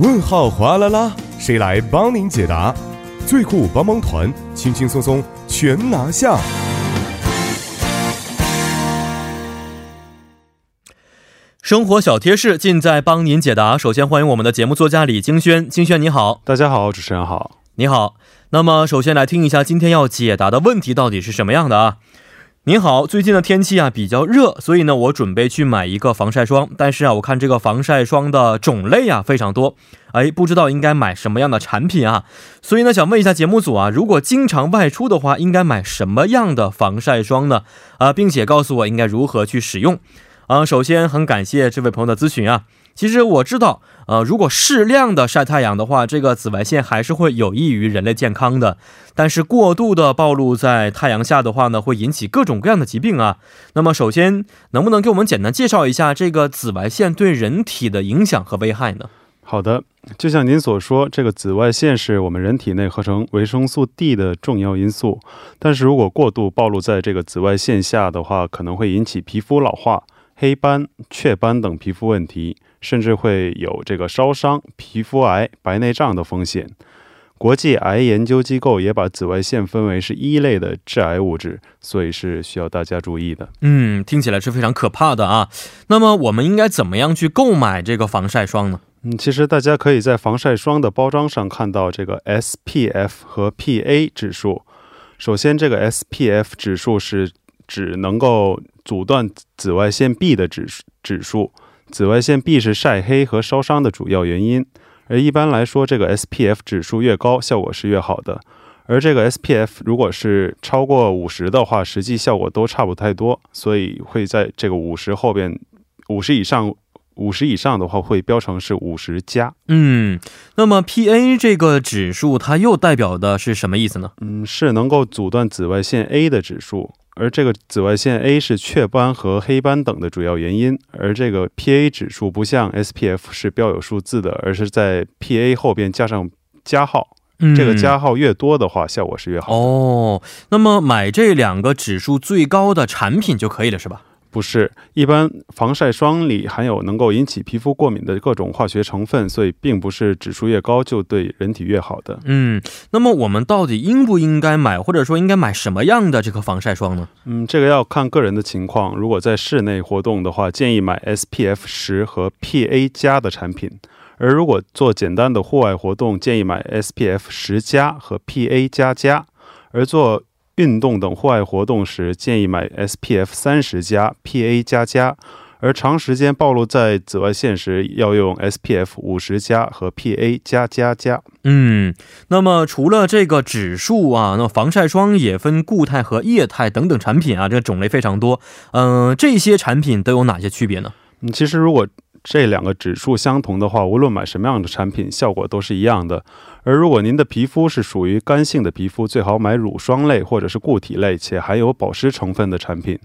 问号哗啦啦，谁来帮您解答？最酷帮帮团，轻轻松松全拿下。生活小贴士尽在帮您解答。首先欢迎我们的节目作家李京轩，京轩你好，大家好，主持人好，你好。那么首先来听一下今天要解答的问题到底是什么样的啊？您好，最近的天气啊比较热，所以呢我准备去买一个防晒霜，但是啊我看这个防晒霜的种类啊非常多，哎不知道应该买什么样的产品啊？所以呢想问一下节目组啊，如果经常外出的话，应该买什么样的防晒霜呢？啊，并且告诉我应该如何去使用。啊，首先很感谢这位朋友的咨询啊。其实我知道，呃，如果适量的晒太阳的话，这个紫外线还是会有益于人类健康的。但是过度的暴露在太阳下的话呢，会引起各种各样的疾病啊。那么首先，能不能给我们简单介绍一下这个紫外线对人体的影响和危害呢？好的，就像您所说，这个紫外线是我们人体内合成维生素 D 的重要因素。但是如果过度暴露在这个紫外线下的话，可能会引起皮肤老化。黑斑、雀斑等皮肤问题，甚至会有这个烧伤、皮肤癌、白内障的风险。国际癌研究机构也把紫外线分为是一类的致癌物质，所以是需要大家注意的。嗯，听起来是非常可怕的啊。那么我们应该怎么样去购买这个防晒霜呢？嗯，其实大家可以在防晒霜的包装上看到这个 SPF 和 PA 指数。首先，这个 SPF 指数是指能够阻断紫外线 B 的指指数，紫外线 B 是晒黑和烧伤的主要原因。而一般来说，这个 SPF 指数越高，效果是越好的。而这个 SPF 如果是超过五十的话，实际效果都差不太多，所以会在这个五十后边，五十以上，五十以上的话会标成是五十加。嗯，那么 PA 这个指数它又代表的是什么意思呢？嗯，是能够阻断紫外线 A 的指数。而这个紫外线 A 是雀斑和黑斑等的主要原因，而这个 PA 指数不像 SPF 是标有数字的，而是在 PA 后边加上加号，这个加号越多的话，效果是越好。哦，那么买这两个指数最高的产品就可以了，是吧？不是，一般防晒霜里含有能够引起皮肤过敏的各种化学成分，所以并不是指数越高就对人体越好的。嗯，那么我们到底应不应该买，或者说应该买什么样的这个防晒霜呢？嗯，这个要看个人的情况。如果在室内活动的话，建议买 SPF 十和 PA 加的产品；而如果做简单的户外活动，建议买 SPF 十加和 PA 加加；而做运动等户外活动时，建议买 SPF 三十加 PA 加加；而长时间暴露在紫外线时，要用 SPF 五十加和 PA 加加加。嗯，那么除了这个指数啊，那防晒霜也分固态和液态等等产品啊，这个种类非常多。嗯，这些产品都有哪些区别呢？嗯，其实如果这两个指数相同的话，无论买什么样的产品，效果都是一样的。而如果您的皮肤是属于干性的皮肤，最好买乳霜类或者是固体类且含有保湿成分的产品；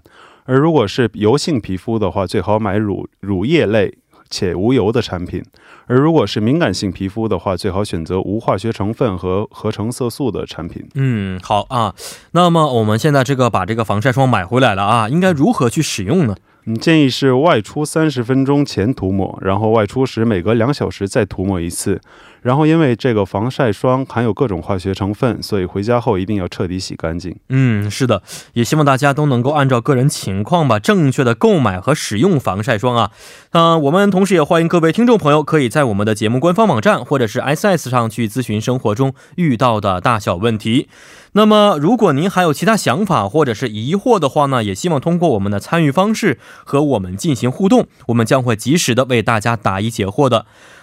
而如果是油性皮肤的话，最好买乳乳液类且无油的产品；而如果是敏感性皮肤的话，最好选择无化学成分和合成色素的产品。嗯，好啊。那么我们现在这个把这个防晒霜买回来了啊，应该如何去使用呢？建议是外出三十分钟前涂抹，然后外出时每隔两小时再涂抹一次。然后，因为这个防晒霜含有各种化学成分，所以回家后一定要彻底洗干净。嗯，是的，也希望大家都能够按照个人情况吧，正确的购买和使用防晒霜啊。那我们同时也欢迎各位听众朋友可以在我们的节目官方网站或者是 S S 上去咨询生活中遇到的大小问题。那么，如果您还有其他想法或者是疑惑的话呢，也希望通过我们的参与方式和我们进行互动，我们将会及时的为大家答疑解惑的。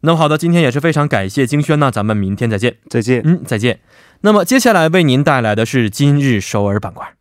那么好的，今天也是非常感谢金轩呢，咱们明天再见，再见，嗯，再见。那么接下来为您带来的是今日首尔板块。